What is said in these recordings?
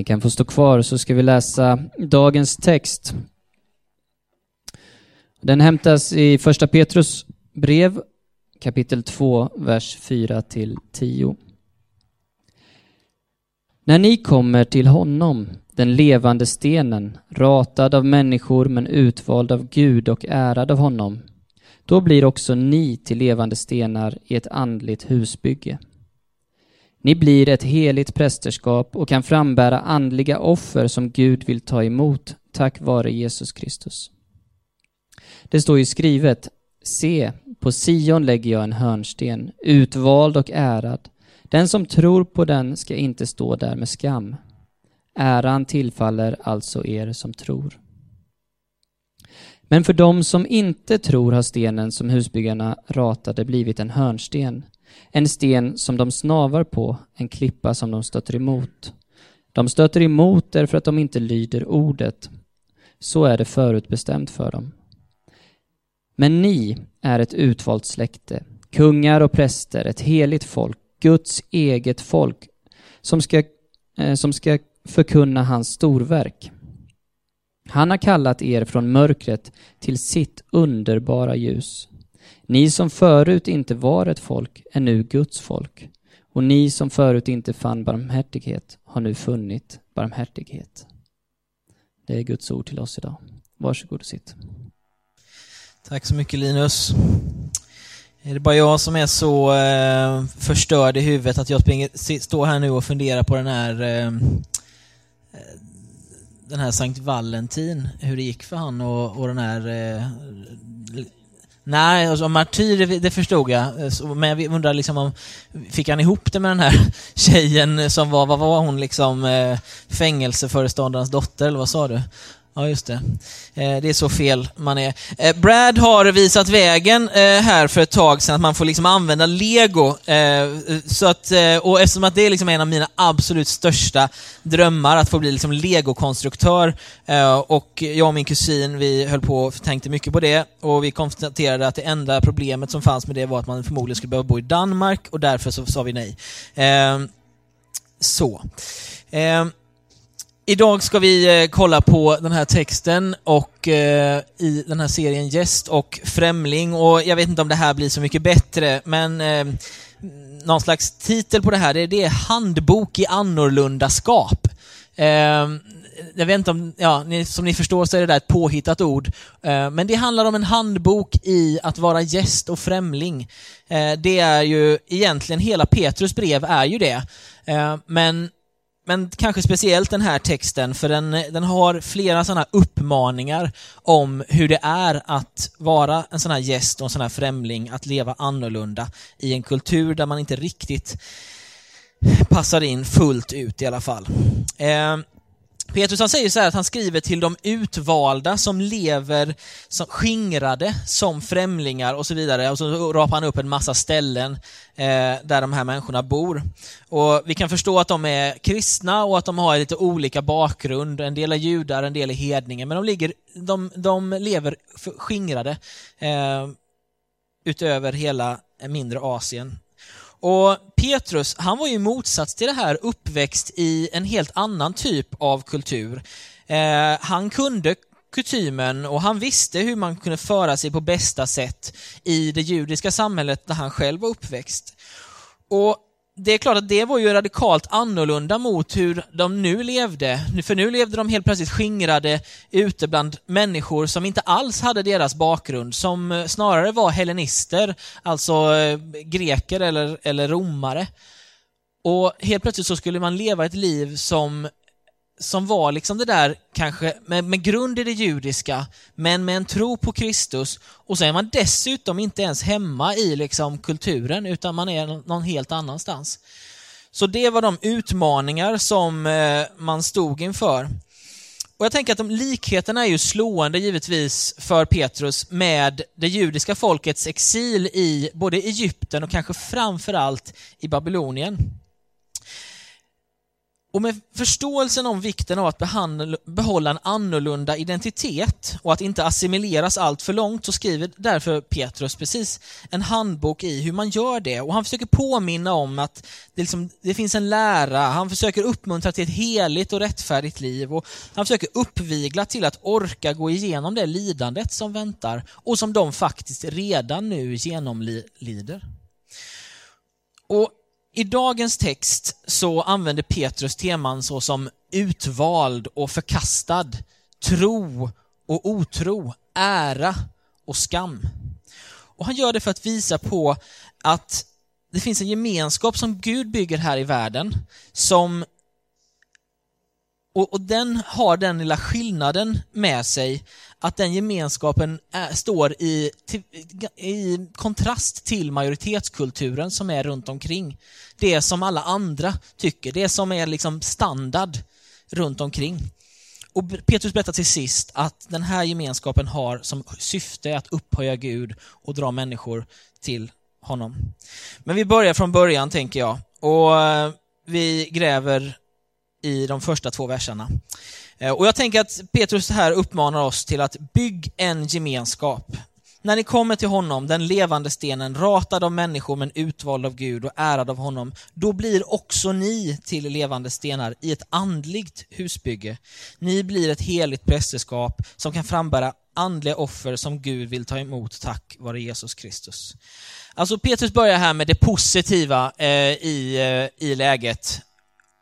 Ni kan få stå kvar så ska vi läsa dagens text. Den hämtas i första Petrus brev kapitel 2, vers 4 till 10. När ni kommer till honom, den levande stenen, ratad av människor men utvald av Gud och ärad av honom, då blir också ni till levande stenar i ett andligt husbygge. Ni blir ett heligt prästerskap och kan frambära andliga offer som Gud vill ta emot tack vare Jesus Kristus. Det står ju skrivet, se, på Sion lägger jag en hörnsten, utvald och ärad. Den som tror på den ska inte stå där med skam. Äran tillfaller alltså er som tror. Men för dem som inte tror har stenen som husbyggarna ratade blivit en hörnsten, en sten som de snavar på, en klippa som de stöter emot. De stöter emot därför att de inte lyder ordet. Så är det förutbestämt för dem. Men ni är ett utvalt släkte, kungar och präster, ett heligt folk, Guds eget folk, som ska, eh, som ska förkunna hans storverk. Han har kallat er från mörkret till sitt underbara ljus. Ni som förut inte var ett folk är nu Guds folk. Och ni som förut inte fann barmhärtighet har nu funnit barmhärtighet. Det är Guds ord till oss idag. Varsågod och sitt. Tack så mycket Linus. Är det bara jag som är så eh, förstörd i huvudet att jag springer, står här nu och funderar på den här eh, eh, den här Sankt Valentin, hur det gick för han och, och den här eh, Nej, alltså martyr, det, det förstod jag. Men jag undrar liksom om, fick han ihop det med den här tjejen som var, vad var hon liksom, eh, fängelseföreståndarens dotter, eller vad sa du? Ja, just det. Eh, det är så fel man är. Eh, Brad har visat vägen eh, här för ett tag sedan, att man får liksom använda lego. Eh, så att, eh, och eftersom att det är liksom en av mina absolut största drömmar, att få bli liksom legokonstruktör. Eh, och jag och min kusin, vi höll på och tänkte mycket på det. Och vi konstaterade att det enda problemet som fanns med det var att man förmodligen skulle behöva bo i Danmark och därför så sa vi nej. Så. Idag ska vi eh, kolla på den här texten och eh, i den här serien Gäst och Främling och jag vet inte om det här blir så mycket bättre men eh, någon slags titel på det här, det, det är Handbok i annorlundaskap. Eh, jag vet inte om, ja, ni, som ni förstår så är det där ett påhittat ord. Eh, men det handlar om en handbok i att vara gäst och främling. Eh, det är ju egentligen, hela Petrus brev är ju det. Eh, men men kanske speciellt den här texten, för den, den har flera sådana uppmaningar om hur det är att vara en sån här gäst och en sån här främling, att leva annorlunda i en kultur där man inte riktigt passar in fullt ut i alla fall. Eh, Petrus han säger så att han skriver till de utvalda som lever som skingrade som främlingar och så vidare. Och så rapar han upp en massa ställen eh, där de här människorna bor. Och Vi kan förstå att de är kristna och att de har lite olika bakgrund. En del är judar, en del är hedningar, men de, ligger, de, de lever skingrade eh, utöver hela mindre Asien. Och Petrus, han var ju i motsats till det här uppväxt i en helt annan typ av kultur. Eh, han kunde kutymen och han visste hur man kunde föra sig på bästa sätt i det judiska samhället där han själv var uppväxt. Och det är klart att det var ju radikalt annorlunda mot hur de nu levde. För nu levde de helt plötsligt skingrade ute bland människor som inte alls hade deras bakgrund, som eh, snarare var hellenister, alltså eh, greker eller, eller romare. Och helt plötsligt så skulle man leva ett liv som som var liksom det där kanske med, med, grund i det judiska, men med en tro på Kristus. Och så är man dessutom inte ens hemma i liksom kulturen, utan man är någon helt annanstans. Så det var de utmaningar som eh, man stod inför. Och jag tänker att de likheterna är ju slående givetvis för Petrus med det judiska folkets exil i både Egypten och kanske framförallt i Babylonien. Och med förståelsen om vikten av att behandla, behålla en annorlunda identitet och att inte assimileras allt för långt så skriver därför Petrus precis en handbok i hur man gör det. Och han försöker påminna om att det, liksom, det finns en lära, han försöker uppmuntra till ett heligt och rättfärdigt liv och han försöker uppvigla till att orka gå igenom det lidandet som väntar och som de faktiskt redan nu genomlider. Och i dagens text så använder Petrus teman såsom utvald och förkastad, tro och otro, ära och skam. Och han gör det för att visa på att det finns en gemenskap som Gud bygger här i världen som och, och, den har den lilla skillnaden med sig att den gemenskapen är, står i, till, i kontrast till majoritetskulturen som är runt omkring. Det som alla andra tycker, det som är liksom standard runt omkring. Och Petrus berättar till sist att den här gemenskapen har som syfte att upphöja Gud och dra människor till honom. Men vi börjar från början, tänker jag. Och eh, vi gräver i de första två verserna. Eh, och jag tänker att Petrus här uppmanar oss till att bygga en gemenskap. När ni kommer till honom, den levande stenen, ratad av människor men utvald av Gud och ärad av honom, då blir också ni till levande stenar i ett andligt husbygge. Ni blir ett heligt prästerskap som kan frambära andliga offer som Gud vill ta emot tack vare Jesus Kristus. Alltså Petrus börjar här med det positiva eh, i, eh, i läget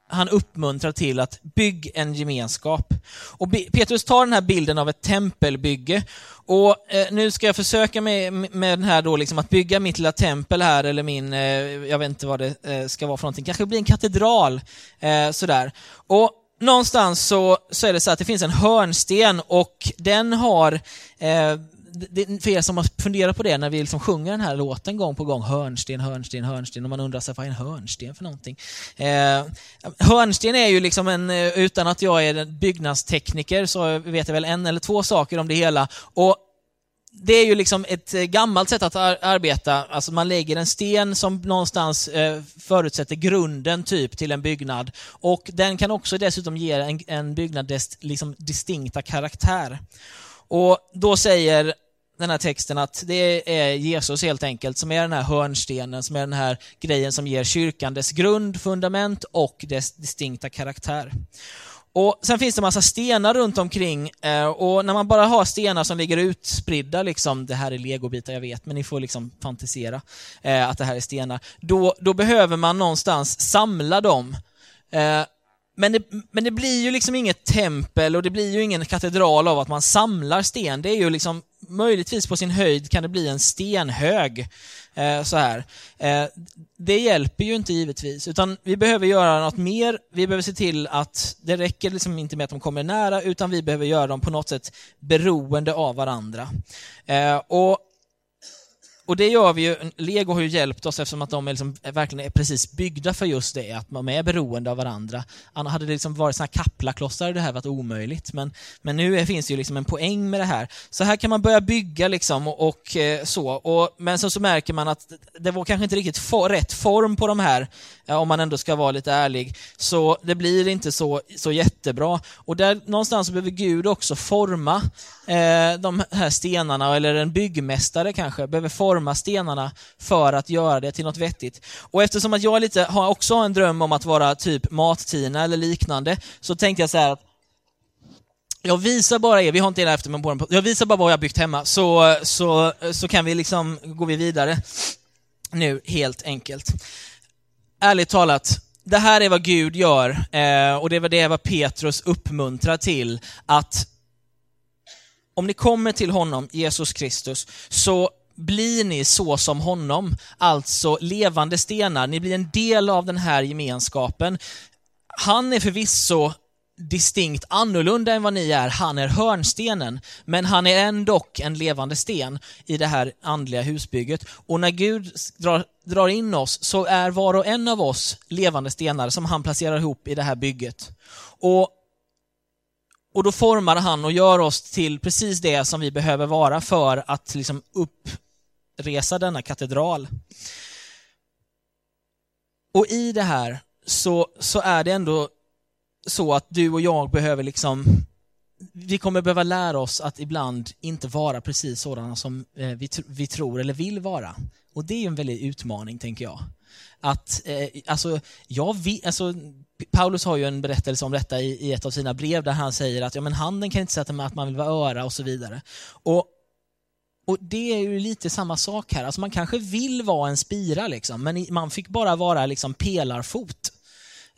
han uppmuntrar till att bygga en gemenskap. Och Petrus tar den här bilden av ett tempelbygge. Och eh, nu ska jag försöka med, med den här då liksom att bygga mitt lilla tempel här, eller min, eh, jag vet inte vad det eh, ska vara för någonting, kanske blir en katedral. Eh, sådär. Och någonstans så, så är det så att det finns en hörnsten och den har eh, det, för er som har funderat på det när vi liksom sjunger den här låten gång på gång, hörnsten, hörnsten, hörnsten, och man undrar sig vad är en hörnsten för någonting? Eh, hörnsten är ju liksom en, eh, utan att jag är byggnadstekniker så vet jag väl en eller två saker om det hela. Och det är ju liksom ett eh, gammalt sätt att arbeta, alltså man lägger en sten som någonstans eh, förutsätter grunden typ till en byggnad. Och den kan också dessutom ge en, en byggnad dess liksom distinkta karaktär. Och då säger den här texten att det är Jesus helt enkelt som är den här hörnstenen, som är den här grejen som ger kyrkan dess grund, fundament och dess distinkta karaktär. Och Sen finns det massa stenar runt omkring eh, och när man bara har stenar som ligger utspridda, liksom, det här är legobitar jag vet, men ni får liksom fantisera eh, att det här är stenar, då, då behöver man någonstans samla dem. Eh, men det, men det blir ju liksom inget tempel och det blir ju ingen katedral av att man samlar sten. Det är ju liksom möjligtvis på sin höjd kan det bli en stenhög. Eh, så här. Eh, det hjälper ju inte givetvis, utan vi behöver göra något mer. Vi behöver se till att det räcker liksom inte med att de kommer nära, utan vi behöver göra dem på något sätt beroende av varandra. Eh, och och det gör vi ju, Lego har ju hjälpt oss eftersom att de är liksom, eh, verkligen är precis byggda för just det, att man är beroende av varandra. Annars hade det liksom varit såna här kapplaklossar det här varit omöjligt. Men, men nu finns det ju liksom en poäng med det här. Så här kan man börja bygga liksom och, och eh, så. Och, men så, så märker man att det var kanske inte riktigt for, rätt form på de här, eh, om man ändå ska vara lite ärlig. Så det blir inte så, så jättebra. Och där någonstans behöver Gud också forma eh, de här stenarna, eller en byggmästare kanske, behöver forma stenarna för att göra det till något vettigt. Och eftersom att jag lite har också en dröm om att vara typ Mat-Tina eller liknande, så tänkte jag så här att jag visar bara er, vi har inte hela eftermiddagen på den, jag visar bara vad jag byggt hemma, så, så, så kan vi liksom, går vi vidare nu helt enkelt. Ärligt talat, det här är vad Gud gör eh, och det var det vad Petrus uppmuntrar till, att om ni kommer till honom, Jesus Kristus, så blir ni så som honom, alltså levande stenar. Ni blir en del av den här gemenskapen. Han är förvisso distinkt annorlunda än vad ni är. Han är hörnstenen, men han är ändå en levande sten i det här andliga husbygget. Och när Gud drar, drar in oss så är var och en av oss levande stenar som han placerar ihop i det här bygget. Och och då formar han och gör oss till precis det som vi behöver vara för att liksom uppresa denna katedral. Och i det här så, så är det ändå så att du och jag behöver liksom vi kommer behöva lära oss att ibland inte vara precis sådana som eh, vi, tr- vi tror eller vill vara. Och det är ju en väldig utmaning, tänker jag. Att, eh, alltså, jag vill, alltså, Paulus har ju en berättelse om detta i, i ett av sina brev där han säger att ja, men handen kan inte sätta med att man vill vara öra och så vidare. Och, och det är ju lite samma sak här. Alltså man kanske vill vara en spira, liksom, men man fick bara vara liksom pelarfot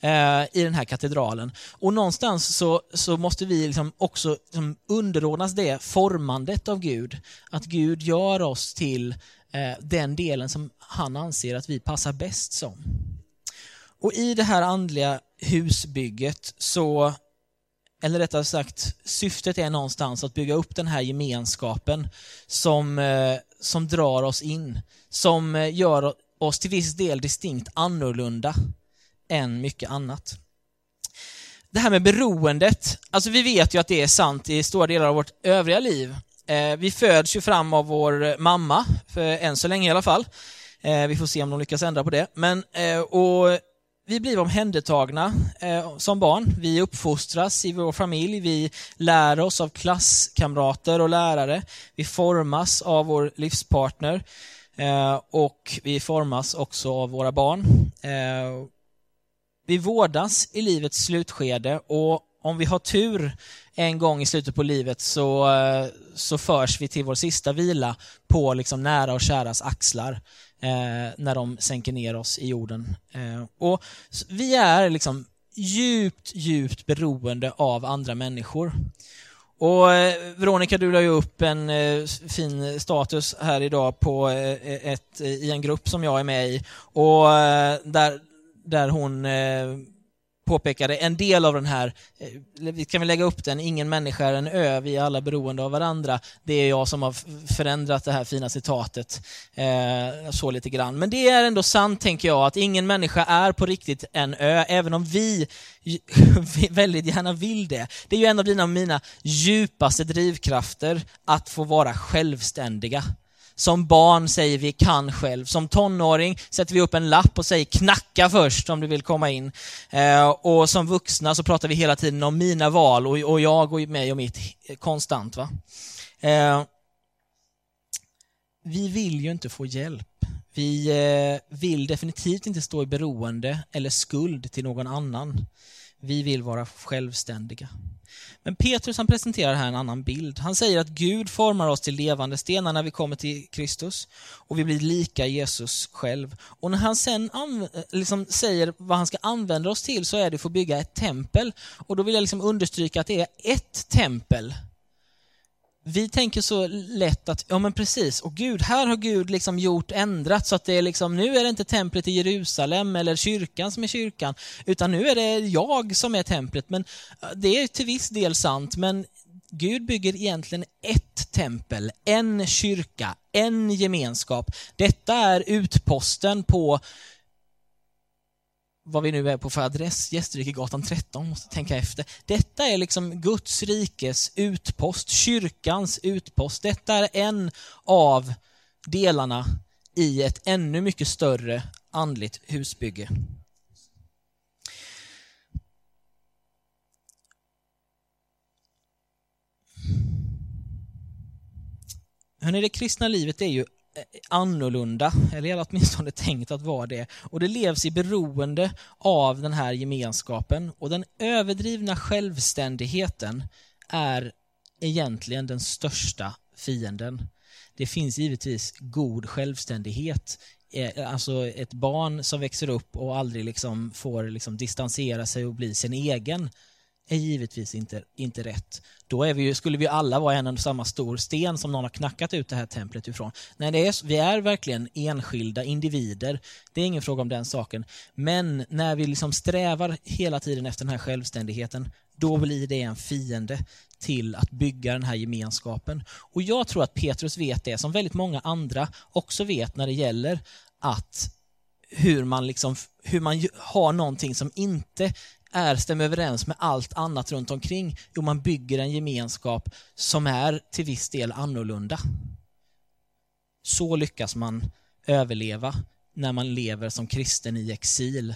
eh, i den här katedralen. Och någonstans så, så måste vi liksom också liksom underordnas det formandet av Gud. Att Gud gör oss till eh, den delen som han anser att vi passar bäst som. Och i det här andliga husbygget så, eller rättare sagt, syftet är någonstans att bygga upp den här gemenskapen som, eh, som drar oss in, som eh, gör oss till viss del distinkt annorlunda än mycket annat. Det här med beroendet, alltså vi vet ju att det är sant i stora delar av vårt övriga liv. Eh, vi föds ju fram av vår mamma, för än så länge i alla fall. Vi får se om de lyckas ändra på det. Men, och vi blir omhändertagna eh, som barn. Vi uppfostras i vår familj. Vi lär oss av klasskamrater och lärare. Vi formas av vår livspartner. Eh, och vi formas också av våra barn. Eh, vi vårdas i livets slutskede och om vi har tur en gång i slutet på livet så, eh, så förs vi till vår sista vila på liksom nära och käras axlar eh, när de sänker ner oss i jorden. Eh, och vi är liksom djupt, djupt beroende av andra människor. Och eh, Veronica, du la ju upp en eh, fin status här idag på eh, ett, i en grupp som jag är med i. Och eh, där, där hon eh, påpekade en del av den här, eh, vi kan lägga upp den, ingen människa är en ö, vi är alla beroende av varandra. Det är jag som har förändrat det här fina citatet eh, så lite grann. Men det är ändå sant, tänker jag, att ingen människa är på riktigt en ö, även om vi vi väldigt gärna vill det. Det är ju en av dina och mina djupaste drivkrafter att få vara självständiga. Som barn säger vi kan själv. Som tonåring sätter vi upp en lapp och säger knacka först om du vill komma in. Eh, och som vuxna så pratar vi hela tiden om mina val och, och jag och mig och mitt eh, konstant. va. Eh, vi vill ju inte få hjälp. Vi eh, vill definitivt inte stå i beroende eller skuld till någon annan. Vi vill vara självständiga. Men Petrus han presenterar här en annan bild. Han säger att Gud formar oss till levande stenar när vi kommer till Kristus och vi blir lika Jesus själv. Och när han sen liksom säger vad han ska använda oss till så är det för att bygga ett tempel. Och då vill jag liksom understryka att det är ett tempel. Vi tänker så lätt att, ja men precis, och Gud, här har Gud liksom gjort, ändrat så att det är liksom, nu är det inte templet i Jerusalem eller kyrkan som är kyrkan, utan nu är det jag som är templet. Men det är till viss del sant, men Gud bygger egentligen ett tempel, en kyrka, en gemenskap. Detta är utposten på vad vi nu är på för adress, Gästrikegatan 13, måste tänka efter. Detta är liksom Guds rikes utpost, kyrkans utpost. Detta är en av delarna i ett ännu mycket större andligt husbygge. Hörrni, det kristna livet är ju Eh, annorlunda, eller åtminstone tänkt att vara det. Och det levs i beroende av den här gemenskapen. Och den överdrivna självständigheten är egentligen den största fienden. Det finns givetvis god självständighet. Eh, alltså ett barn som växer upp och aldrig liksom får liksom distansera sig och bli sin egen är givetvis inte, inte rätt. Då är vi ju, skulle vi alla vara en och samma stor sten som någon har knackat ut det här templet ifrån. Nej, det är, vi är verkligen enskilda individer. Det är ingen fråga om den saken. Men när vi liksom strävar hela tiden efter den här självständigheten, då blir det en fiende till att bygga den här gemenskapen. Och jag tror att Petrus vet det, som väldigt många andra också vet när det gäller att hur man, liksom, hur man har någonting som inte är, stämmer överens med allt annat runt omkring. Jo, man bygger en gemenskap som är till viss del annorlunda. Så lyckas man överleva när man lever som kristen i exil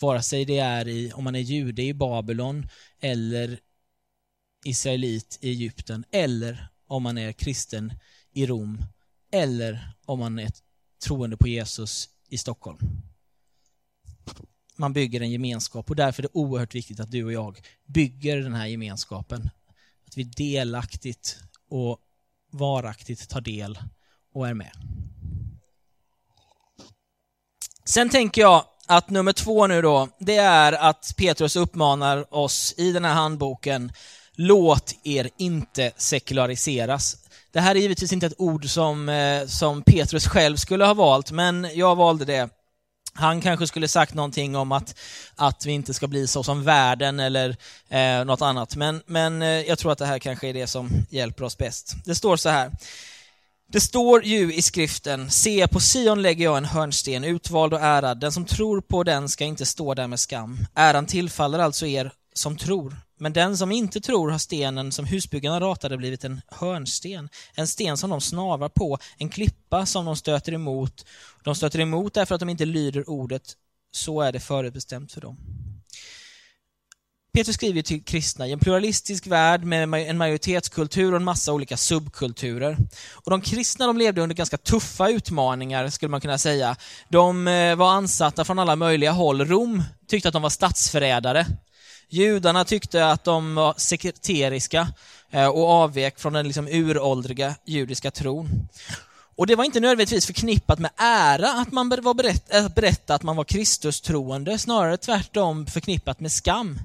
vare sig det är i, om man är jude i Babylon eller israelit i Egypten eller om man är kristen i Rom eller om man är troende på Jesus i Stockholm. Man bygger en gemenskap och därför är det oerhört viktigt att du och jag bygger den här gemenskapen. Att vi delaktigt och varaktigt tar del och är med. Sen tänker jag att nummer två nu då, det är att Petrus uppmanar oss i den här handboken, låt er inte sekulariseras. Det här är givetvis inte ett ord som, eh, som Petrus själv skulle ha valt, men jag valde det. Han kanske skulle sagt någonting om att, att vi inte ska bli så som världen eller eh, något annat, men, men eh, jag tror att det här kanske är det som hjälper oss bäst. Det står så här. Det står ju i skriften, se på Sion lägger jag en hörnsten, utvald och ärad. Den som tror på den ska inte stå där med skam. Äran tillfaller alltså er som tror. Men den som inte tror har stenen som husbyggarna ratade blivit en hörnsten. En sten som de snavar på, en klippa som de stöter emot. De stöter emot därför att de inte lyder ordet. Så är det förutbestämt för dem. Petrus skriver till kristna i en pluralistisk värld med en majoritetskultur och en massa olika subkulturer. Och de kristna de levde under ganska tuffa utmaningar, skulle man kunna säga. De eh, var ansatta från alla möjliga håll. Rom tyckte att de var statsförrädare. Judarna tyckte att de var sekreteriska eh, och avvek från den liksom uråldriga judiska tron. Och det var inte nödvändigtvis förknippat med ära att man var berätt, att berätta att man var Kristus-troende, snarare tvärtom förknippat med skam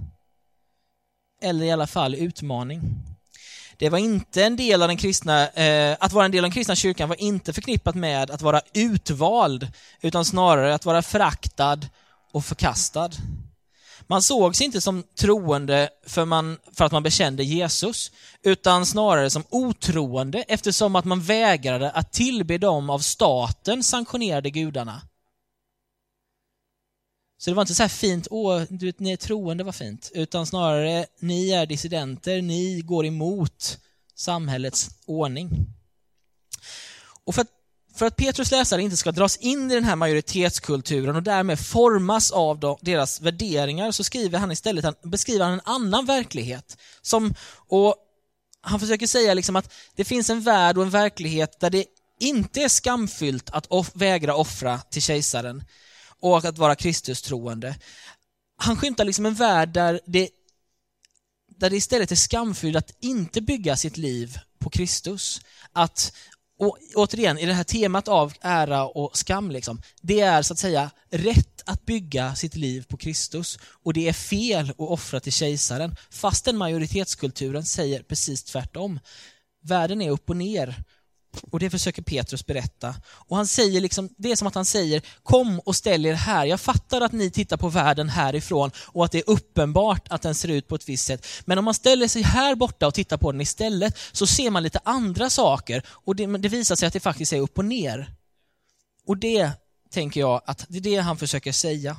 eller i alla fall utmaning. Det var inte en del av den kristna, eh, att vara en del av den kristna kyrkan var inte förknippat med att vara utvald, utan snarare att vara föraktad och förkastad. Man sågs inte som troende för, man, för att man bekände Jesus, utan snarare som otroende eftersom att man vägrade att tillbe de av staten sanktionerade gudarna. Så det var inte så här fint, åh, du vet, ni är troende, vad fint. Utan snarare, ni är dissidenter, ni går emot samhällets ordning. Och för att, för att Petrus läsare inte ska dras in i den här majoritetskulturen och därmed formas av deras värderingar så skriver han istället, beskriver han en annan verklighet. Som, och han försöker säga liksom att det finns en värld och en verklighet där det inte är skamfyllt att off, vägra offra till kejsaren och att vara Kristus-troende. Han skymtar liksom en värld där det, där det istället är skamfyllt att inte bygga sitt liv på Kristus. Att, och återigen, i det här temat av ära och skam, liksom, det är så att säga rätt att bygga sitt liv på Kristus och det är fel att offra till kejsaren, fastän majoritetskulturen säger precis tvärtom. Världen är upp och ner och det försöker Petrus berätta. Och han säger liksom, det är som att han säger, kom och ställ er här. Jag fattar att ni tittar på världen härifrån och att det är uppenbart att den ser ut på ett visst sätt. Men om man ställer sig här borta och tittar på den istället så ser man lite andra saker och det, det visar sig att det faktiskt är upp och ner. Och det tänker jag att det är det han försöker säga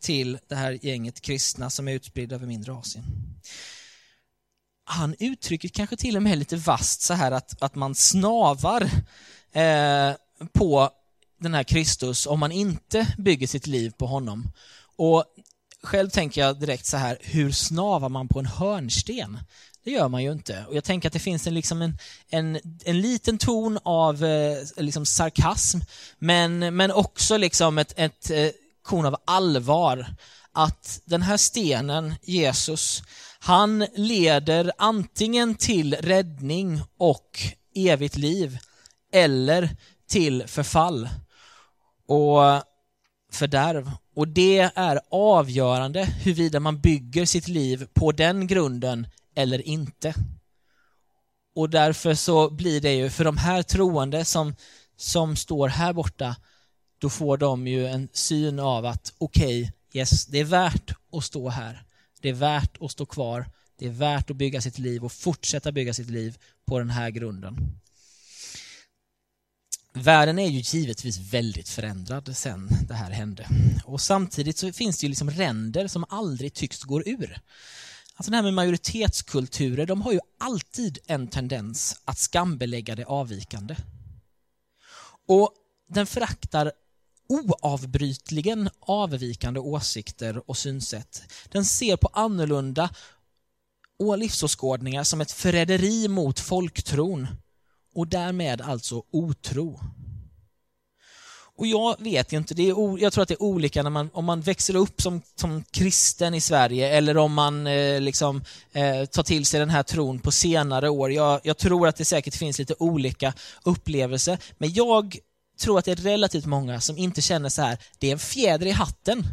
till det här gänget kristna som är utspridda över mindre Asien han uttrycker kanske till och med lite vast så här att, att man snavar eh, på den här Kristus om man inte bygger sitt liv på honom. Och själv tänker jag direkt så här, hur snavar man på en hörnsten? Det gör man ju inte. Och jag tänker att det finns en, liksom en, en, en liten ton av eh, liksom sarkasm, men, men också liksom ett, ett eh, korn av allvar. Att den här stenen, Jesus, han leder antingen till räddning och evigt liv eller till förfall och fördärv. Och det är avgörande huruvida man bygger sitt liv på den grunden eller inte. Och därför så blir det ju för de här troende som, som står här borta, då får de ju en syn av att okej, okay, yes, det är värt att stå här. Det är värt att stå kvar. Det är värt att bygga sitt liv och fortsätta bygga sitt liv på den här grunden. Världen är ju givetvis väldigt förändrad sen det här hände. Och samtidigt så finns det ju liksom ränder som aldrig tycks gå ur. Alltså det här med majoritetskulturer, de har ju alltid en tendens att skambelägga det avvikande. Och den föraktar oavbrytligen avvikande åsikter och synsätt. Den ser på annorlunda och livsåskådningar som ett förräderi mot folktron och därmed alltså otro. Och jag vet inte, det är, jag tror att det är olika när man, om man växer upp som, som kristen i Sverige eller om man eh, liksom, eh, tar till sig den här tron på senare år. Jag, jag tror att det säkert finns lite olika upplevelser, men jag tror att det är relativt många som inte känner så här, det är en fjäder i hatten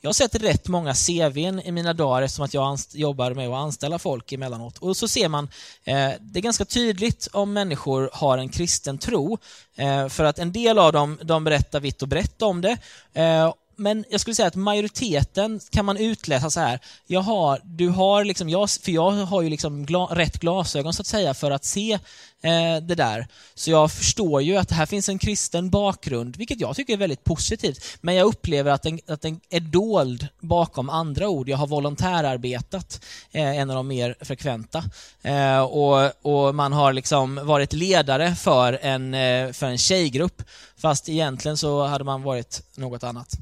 jag har sett rätt många CVn i mina dagar eftersom att jag jobbar med att anställa folk emellanåt. Och så ser man, eh, det är ganska tydligt om människor har en kristen tro. Eh, för att en del av dem, de berättar vitt och brett om det. Eh, men jag skulle säga att majoriteten kan man utläsa så här. Jag har, du har liksom, jag, för jag har ju liksom gla, rätt glasögon så att säga för att se Eh, det där. Så jag förstår ju att det här finns en kristen bakgrund, vilket jag tycker är väldigt positivt. Men jag upplever att den, att den är dold bakom andra ord. Jag har volontärarbetat, eh, en av de mer frekventa. Eh, och, och man har liksom varit ledare för en, eh, för en tjejgrupp Fast egentligen så hade man varit något annat.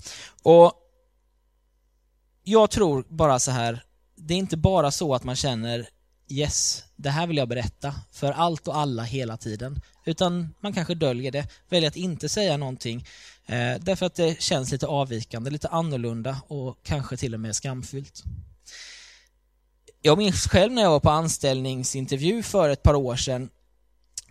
Och Jag tror bara så här, det är inte bara så att man känner Yes, det här vill jag berätta för allt och alla hela tiden. Utan man kanske döljer det, väljer att inte säga någonting eh, därför att det känns lite avvikande, lite annorlunda och kanske till och med skamfyllt. Jag minns själv när jag var på anställningsintervju för ett par år sedan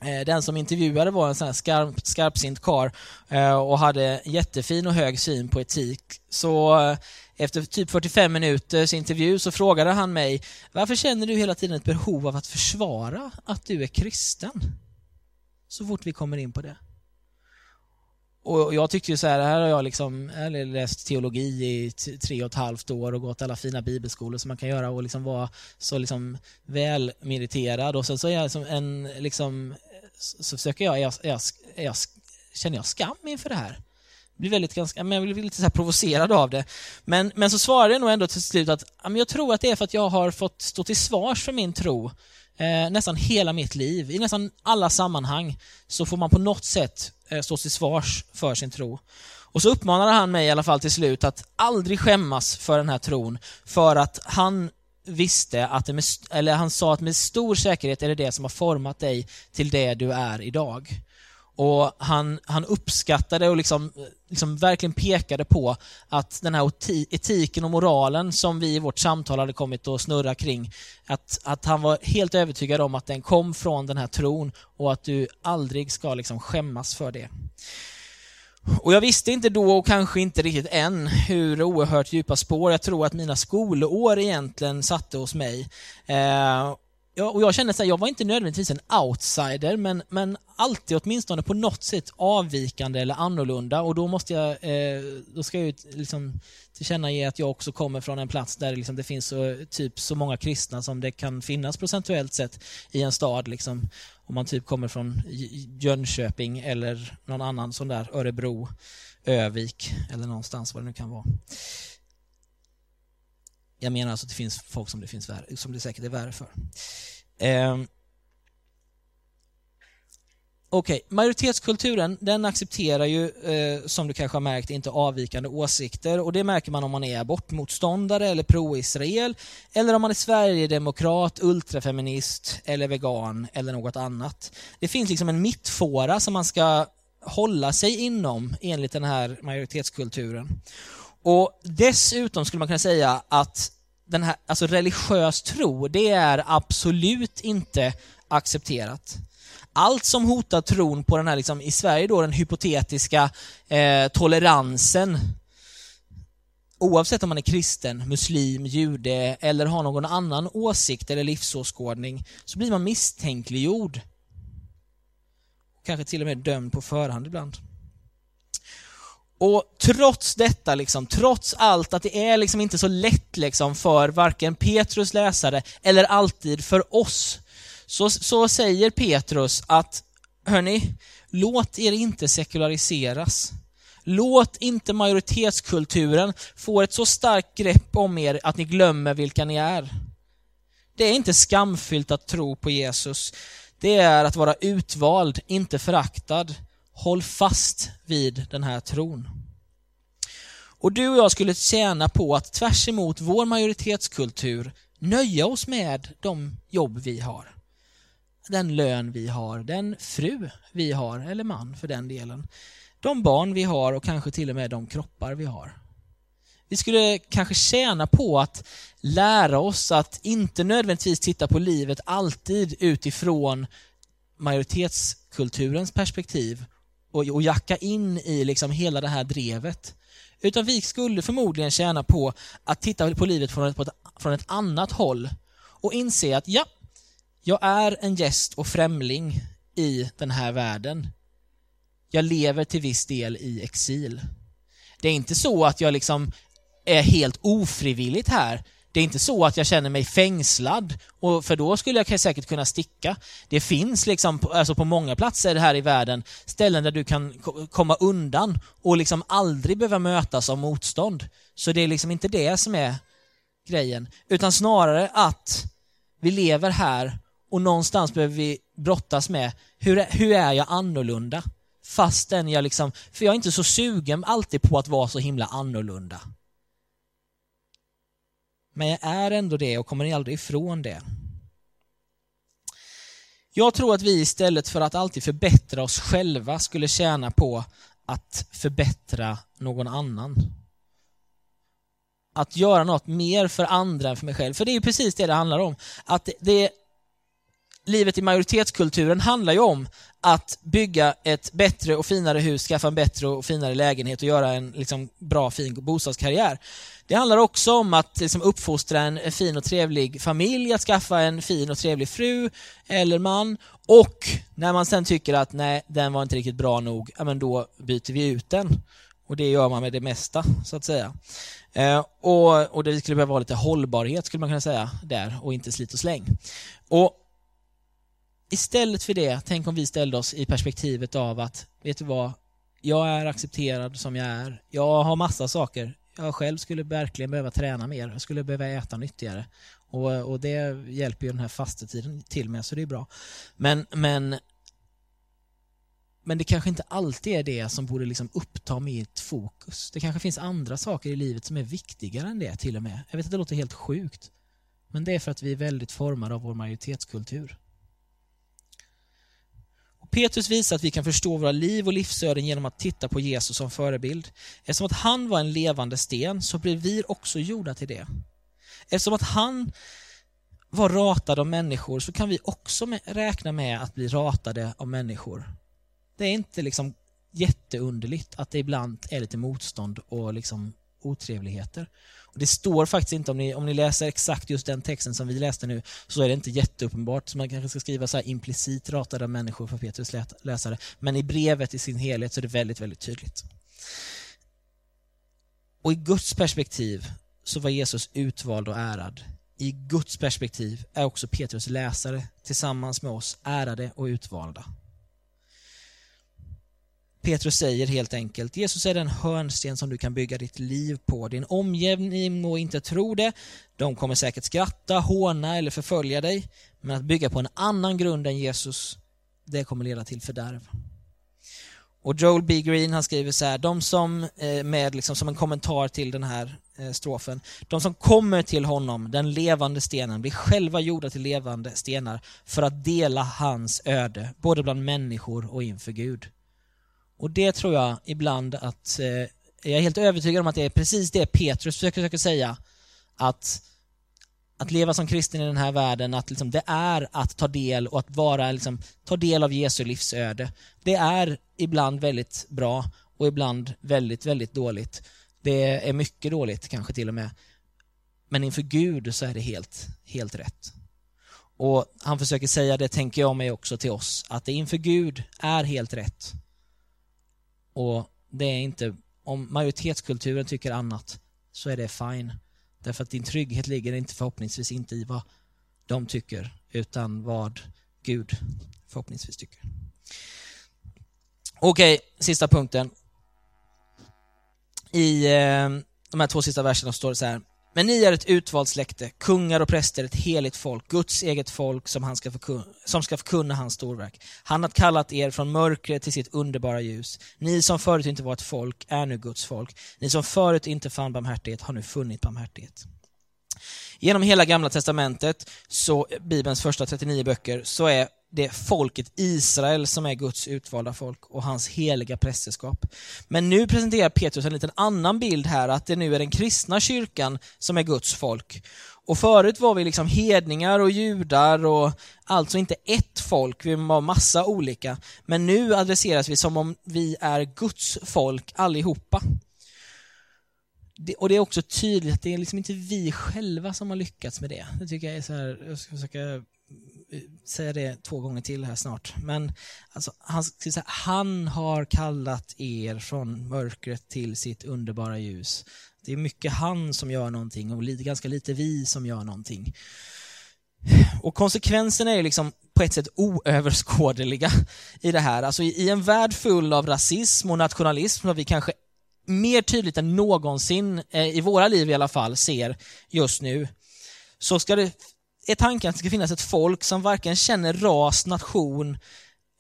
Eh, den som intervjuade var en sån här skarp, skarpsint kar eh, och hade jättefin och hög syn på etik. Så eh, efter typ 45 minuters intervju så frågade han mig Varför känner du hela tiden ett behov av att försvara att du är kristen? Så fort vi kommer in på det. Och jag tyckte ju så här, här har jag liksom eller läst teologi i tre och ett halvt år och gått alla fina bibelskolor som man kan göra och liksom vara så liksom välmeriterad och sen så är jag som en liksom så försöker jag, är jag, är jag, är jag, känner jag skam inför det här? Blir väldigt ganska, men jag blir lite så provocerad av det. Men, men så svarade jag nog ändå till slut att jag tror att det är för att jag har fått stå till svars för min tro eh, nästan hela mitt liv. I nästan alla sammanhang så får man på något sätt eh, stå till svars för sin tro. Och så uppmanade han mig i alla fall till slut att aldrig skämmas för den här tron, för att han visste att det med, eller han sa att med stor säkerhet är det det som har format dig till det du är idag. Och han, han uppskattade och liksom, liksom verkligen pekade på att den här etiken och moralen som vi i vårt samtal hade kommit att snurra kring, att, att han var helt övertygad om att den kom från den här tron och att du aldrig ska liksom skämmas för det. Och jag visste inte då och kanske inte riktigt än hur oerhört djupa spår jag tror att mina skolår egentligen satte hos mig. Eh, Ja, och jag känner så här, jag var inte nödvändigtvis en outsider, men, men alltid åtminstone på något sätt avvikande eller annorlunda. Och då måste jag, eh, då ska jag ju liksom tillkännage att jag också kommer från en plats där liksom det finns så, typ så många kristna som det kan finnas procentuellt sett i en stad. Liksom, om man typ kommer från Jönköping eller någon annan sån där Örebro, Övik eller någonstans vad det nu kan vara. Jag menar alltså att det finns folk som det, finns värre, som det säkert är värre för. Eh, Okej, okay. majoritetskulturen den accepterar ju, eh, som du kanske har märkt, inte avvikande åsikter och det märker man om man är abortmotståndare eller pro-Israel eller om man är Sverigedemokrat, ultrafeminist eller vegan eller något annat. Det finns liksom en mittfåra som man ska hålla sig inom enligt den här majoritetskulturen. Och dessutom skulle man kunna säga att den här, alltså religiös tro, det är absolut inte accepterat. Allt som hotar tron på den här, liksom, i Sverige då, den hypotetiska eh, toleransen, oavsett om man är kristen, muslim, jude eller har någon annan åsikt eller livsåskådning, så blir man misstänkliggjord. Kanske till och med dömd på förhand ibland. Och trots detta, liksom, trots allt, att det är liksom inte så lätt liksom, för varken Petrus läsare eller alltid för oss, så, så säger Petrus att, hörni, låt er inte sekulariseras. Låt inte majoritetskulturen få ett så starkt grepp om er att ni glömmer vilka ni är. Det är inte skamfyllt att tro på Jesus. Det är att vara utvald, inte föraktad håll fast vid den här tron. Och du och jag skulle tjäna på att tvärs emot vår majoritetskultur nöja oss med de jobb vi har. Den lön vi har, den fru vi har, eller man för den delen. De barn vi har och kanske till och med de kroppar vi har. Vi skulle kanske tjäna på att lära oss att inte nödvändigtvis titta på livet alltid utifrån majoritetskulturens perspektiv och, och jacka in i liksom hela det här drevet. Utan vi skulle förmodligen tjäna på att titta på livet från ett, från ett annat håll och inse att ja, jag är en gäst och främling i den här världen. Jag lever till viss del i exil. Det är inte så att jag liksom är helt ofrivilligt här. Det är inte så att jag känner mig fängslad, och för då skulle jag säkert kunna sticka. Det finns liksom, alltså på många platser här i världen ställen där du kan komma undan och liksom aldrig behöva mötas av motstånd. Så det är liksom inte det som är grejen, utan snarare att vi lever här och någonstans behöver vi brottas med, hur, hur är jag annorlunda? Fastän jag liksom, för jag är inte så sugen alltid på att vara så himla annorlunda. Men jag är ändå det och kommer aldrig ifrån det. Jag tror att vi istället för att alltid förbättra oss själva skulle tjäna på att förbättra någon annan. Att göra något mer för andra än för mig själv. För det är ju precis det det handlar om. Att det, livet i majoritetskulturen handlar ju om att bygga ett bättre och finare hus, skaffa en bättre och finare lägenhet och göra en liksom, bra, fin bostadskarriär. Det handlar också om att liksom, uppfostra en fin och trevlig familj, att skaffa en fin och trevlig fru eller man och när man sen tycker att nej, den var inte riktigt bra nog, ja, men då byter vi ut den. Och det gör man med det mesta, så att säga. Eh, och, och det skulle behöva vara lite hållbarhet, skulle man kunna säga, där och inte slit och släng. Och Istället för det, tänk om vi ställde oss i perspektivet av att, vet du vad, jag är accepterad som jag är. Jag har massa saker. Jag själv skulle verkligen behöva träna mer. Jag skulle behöva äta nyttigare. Och, och det hjälper ju den här fastetiden till med, så det är bra. Men, men, men det kanske inte alltid är det som borde liksom uppta mitt fokus. Det kanske finns andra saker i livet som är viktigare än det till och med. Jag vet att det låter helt sjukt. Men det är för att vi är väldigt formade av vår majoritetskultur. Petrus visar att vi kan förstå våra liv och livsöden genom att titta på Jesus som förebild. Eftersom att han var en levande sten så blir vi också gjorda till det. Eftersom att han var ratad av människor så kan vi också räkna med att bli ratade av människor. Det är inte liksom jätteunderligt att det ibland är lite motstånd och liksom otrevligheter. Och det står faktiskt inte, om ni, om ni läser exakt just den texten som vi läste nu, så är det inte jätteuppenbart. Så man kanske ska skriva så här implicit ratade människor för Petrus läsare. Men i brevet i sin helhet så är det väldigt, väldigt tydligt. Och i Guds perspektiv så var Jesus utvald och ärad. I Guds perspektiv är också Petrus läsare tillsammans med oss ärade och utvalda. Petrus säger helt enkelt, Jesus är den hörnsten som du kan bygga ditt liv på. Din omgivning må inte tro det, de kommer säkert skratta, håna eller förfölja dig. Men att bygga på en annan grund än Jesus, det kommer leda till fördärv. Och Joel B. Green han skriver så här, de som, eh, med liksom som en kommentar till den här eh, strofen, de som kommer till honom, den levande stenen, blir själva gjorda till levande stenar för att dela hans öde, både bland människor och inför Gud. Och det tror jag ibland att, eh, jag är helt övertygad om att det är precis det Petrus försöker, försöker säga. Att, att leva som kristen i den här världen, att liksom, det är att ta del och att vara, liksom, ta del av Jesu livsöde. Det är ibland väldigt bra och ibland väldigt, väldigt dåligt. Det är mycket dåligt kanske till och med. Men inför Gud så är det helt, helt rätt. Och han försöker säga det, tänker jag mig också till oss, att det inför Gud är helt rätt. Och det är inte, om majoritetskulturen tycker annat så är det fine. Därför att din trygghet ligger inte förhoppningsvis inte i vad de tycker, utan vad Gud förhoppningsvis tycker. Okej, sista punkten. I eh, de här två sista verserna står det så här. Men ni är ett utvalt släkte, kungar och präster, ett heligt folk, Guds eget folk som, han ska förkunna, som ska förkunna hans storverk. Han har kallat er från mörkret till sitt underbara ljus. Ni som förut inte var ett folk är nu Guds folk. Ni som förut inte fann barmhärtighet har nu funnit barmhärtighet. Genom hela gamla testamentet, så Bibelns första 39 böcker, så är det folket Israel som är Guds utvalda folk och hans heliga prästerskap. Men nu presenterar Petrus en liten annan bild här, att det nu är den kristna kyrkan som är Guds folk. Och förut var vi liksom hedningar och judar och alltså inte ett folk, vi var massa olika. Men nu adresseras vi som om vi är Guds folk allihopa. Det, och det är också tydligt att det är liksom inte vi själva som har lyckats med det. Det tycker jag är så här, jag ska försöka säga det två gånger till här snart. Men alltså, han, han har kallat er från mörkret till sitt underbara ljus. Det är mycket han som gör någonting och ganska lite vi som gör någonting. Och konsekvenserna är liksom på ett sätt oöverskådliga i det här. Alltså i, en värld full av rasism och nationalism som vi kanske mer tydligt än någonsin, eh, i våra liv i alla fall, ser just nu, så ska det är tanken att det ska finnas ett folk som varken känner ras, nation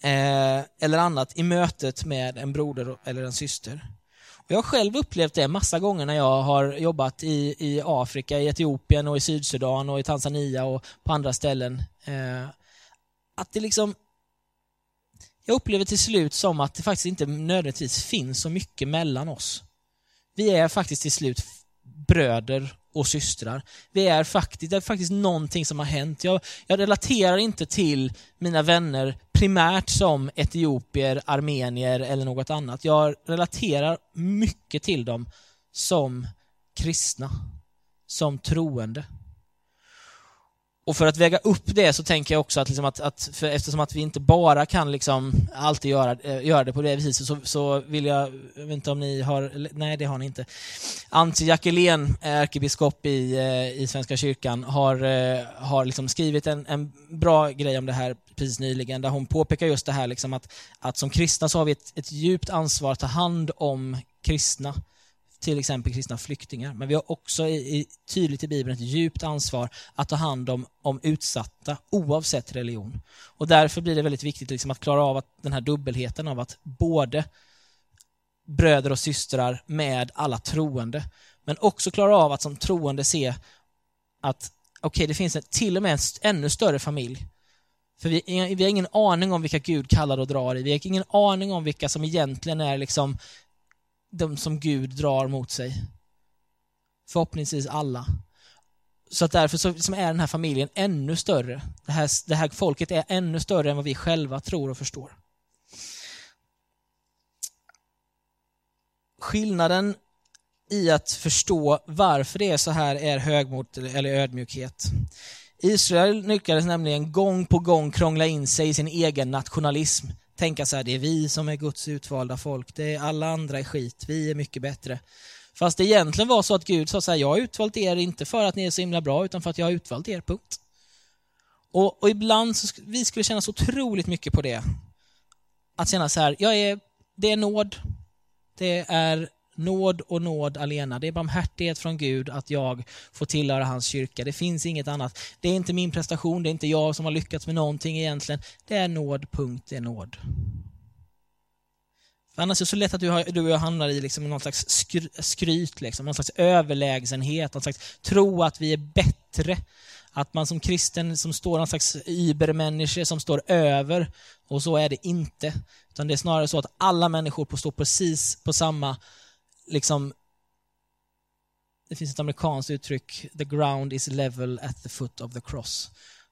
eh, eller annat i mötet med en broder eller en syster. Och jag har själv upplevt det massa gånger när jag har jobbat i, i Afrika, i Etiopien och i Sydsudan och i Tanzania och på andra ställen. Eh, att det liksom jag upplever till slut som att det faktiskt inte nödvändigtvis finns så mycket mellan oss. Vi är faktiskt till slut bröder och systrar. Vi är faktiskt, det är faktiskt någonting som har hänt. Jag, jag relaterar inte till mina vänner primärt som etiopier, armenier eller något annat. Jag relaterar mycket till dem som kristna, som troende. Och för att väga upp det så tänker jag också att, liksom att, att eftersom att vi inte bara kan liksom alltid göra, äh, göra det på det viset så, så vill jag, jag vet inte om ni har, nej det har ni inte. Antje Jackelén, eh, ärkebiskop i, äh, i Svenska kyrkan, har, äh, har liksom skrivit en, en bra grej om det här precis nyligen, där hon påpekar just det här liksom att, att som kristna så har vi ett, ett djupt ansvar att ta hand om kristna till exempel kristna flyktingar. Men vi har också i, tydligt i Bibeln ett djupt ansvar att ta hand om, om utsatta oavsett religion. Och därför blir det väldigt viktigt liksom att klara av att, den här dubbelheten av att både bröder och systrar med alla troende, men också klara av att som troende se att okej, okay, det finns en, till och med en ännu större familj. För vi, vi har ingen aning om vilka Gud kallar och drar i. Vi har ingen aning om vilka som egentligen är liksom de som Gud drar mot sig. Förhoppningsvis alla. Så att därför så liksom är den här familjen ännu större. Det här, det här folket är ännu större än vad vi själva tror och förstår. Skillnaden i att förstå varför det är så här är högmod eller ödmjukhet. Israel lyckades nämligen gång på gång krångla in sig i sin egen nationalism tänka så här, det är vi som är Guds utvalda folk, det är alla andra är skit, vi är mycket bättre. Fast det egentligen var så att Gud sa så här, jag har utvalt er inte för att ni är så himla bra, utan för att jag har utvalt er, punkt. Och, och ibland så vi skulle känna så otroligt mycket på det. Att känna så här, jag är, det är nåd, det är nåd och nåd alena. Det är barmhärtighet från Gud att jag får tillhöra hans kyrka. Det finns inget annat. Det är inte min prestation, det är inte jag som har lyckats med någonting egentligen. Det är nåd, punkt, det är nåd. För annars är det så lätt att du, har, du och jag hamnar i liksom någon slags skry, skryt, liksom, någon slags överlägsenhet, någon slags tro att vi är bättre. Att man som kristen som står någon slags übermänniska som står över, och så är det inte. Utan det är snarare så att alla människor står precis på samma liksom det finns ett amerikanskt uttryck, the ground is level at the foot of the cross.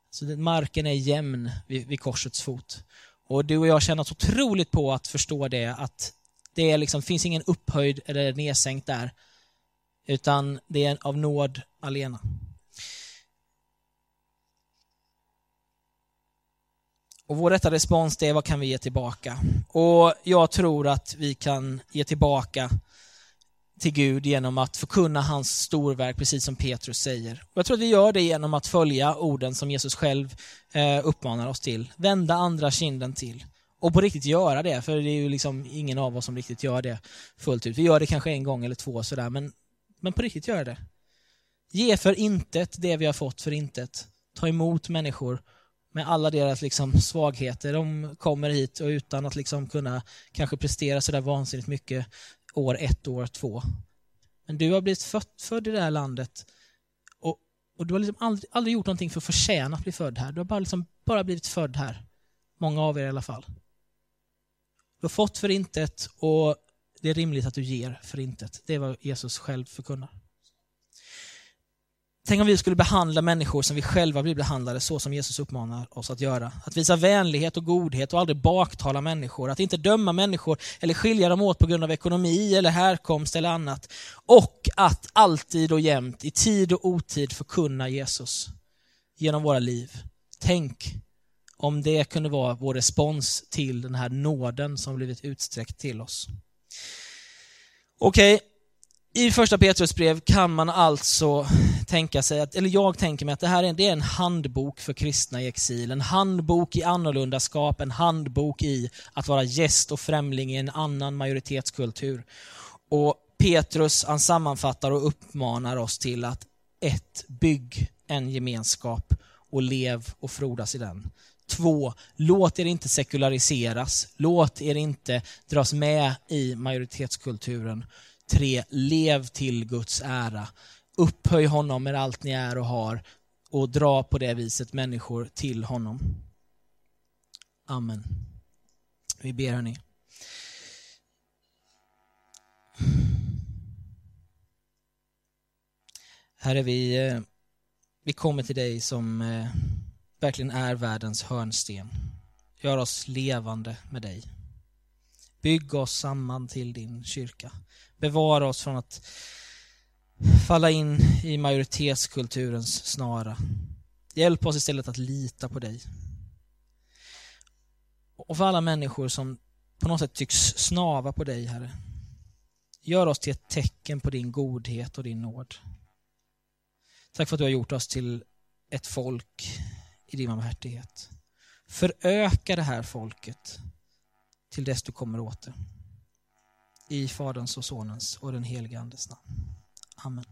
Så marken är jämn vid, vid korsets fot. Och du och jag känner oss otroligt på att förstå det, att det är liksom, finns ingen upphöjd eller nedsänkt där, utan det är av nåd alena. Och vår rätta respons det är vad kan vi ge tillbaka? Och jag tror att vi kan ge tillbaka till Gud genom att förkunna hans storverk, precis som Petrus säger. Och jag tror att vi gör det genom att följa orden som Jesus själv eh, uppmanar oss till. Vända andra kinden till. Och på riktigt göra det, för det är ju liksom ingen av oss som riktigt gör det fullt ut. Vi gör det kanske en gång eller två sådär, men, men på riktigt göra det. Ge för intet det vi har fått för intet. Ta emot människor med alla deras liksom svagheter. De kommer hit och utan att liksom kunna kanske prestera sådär vansinnigt mycket år ett, och år två. Men du har blivit född, född i det här landet och, och du har liksom aldrig, aldrig gjort någonting för att förtjäna att bli född här. Du har bara, liksom, bara blivit född här. Många av er i alla fall. Du har fått för intet och det är rimligt att du ger för intet. Det är vad Jesus själv förkunnar. Tänk om vi skulle behandla människor som vi själva blir behandlade så som Jesus uppmanar oss att göra. Att visa vänlighet och godhet och aldrig baktala människor. Att inte döma människor eller skilja dem åt på grund av ekonomi eller härkomst eller annat. Och att alltid och jämt, i tid och otid förkunna Jesus genom våra liv. Tänk om det kunde vara vår respons till den här nåden som blivit utsträckt till oss. Okej, okay i första Petrus brev kan man alltså tänka sig, att, eller jag tänker mig att det här är, det är en handbok för kristna i exil. En handbok i annorlundaskap, en handbok i att vara gäst och främling i en annan majoritetskultur. Och Petrus han sammanfattar och uppmanar oss till att ett, bygg en gemenskap och lev och frodas i den. Två, låt er inte sekulariseras. Låt er inte dras med i majoritetskulturen. Tre, lev till Guds ära. Upphöj honom med allt ni är och har och dra på det viset människor till honom. Amen. Vi ber hörni. Herre, vi, eh, vi kommer till dig som eh, verkligen är världens hörnsten. Gör oss levande med dig. Bygg oss samman till din kyrka. Bevara oss från att falla in i majoritetskulturens snara. Hjälp oss istället att lita på dig. Och för alla människor som på något sätt tycks snava på dig, Herre. Gör oss till ett tecken på din godhet och din nåd. Tack för att du har gjort oss till ett folk i din barmhärtighet. Föröka det här folket till dess du kommer åter. I Faderns och Sonens och den helige Andes namn. Amen.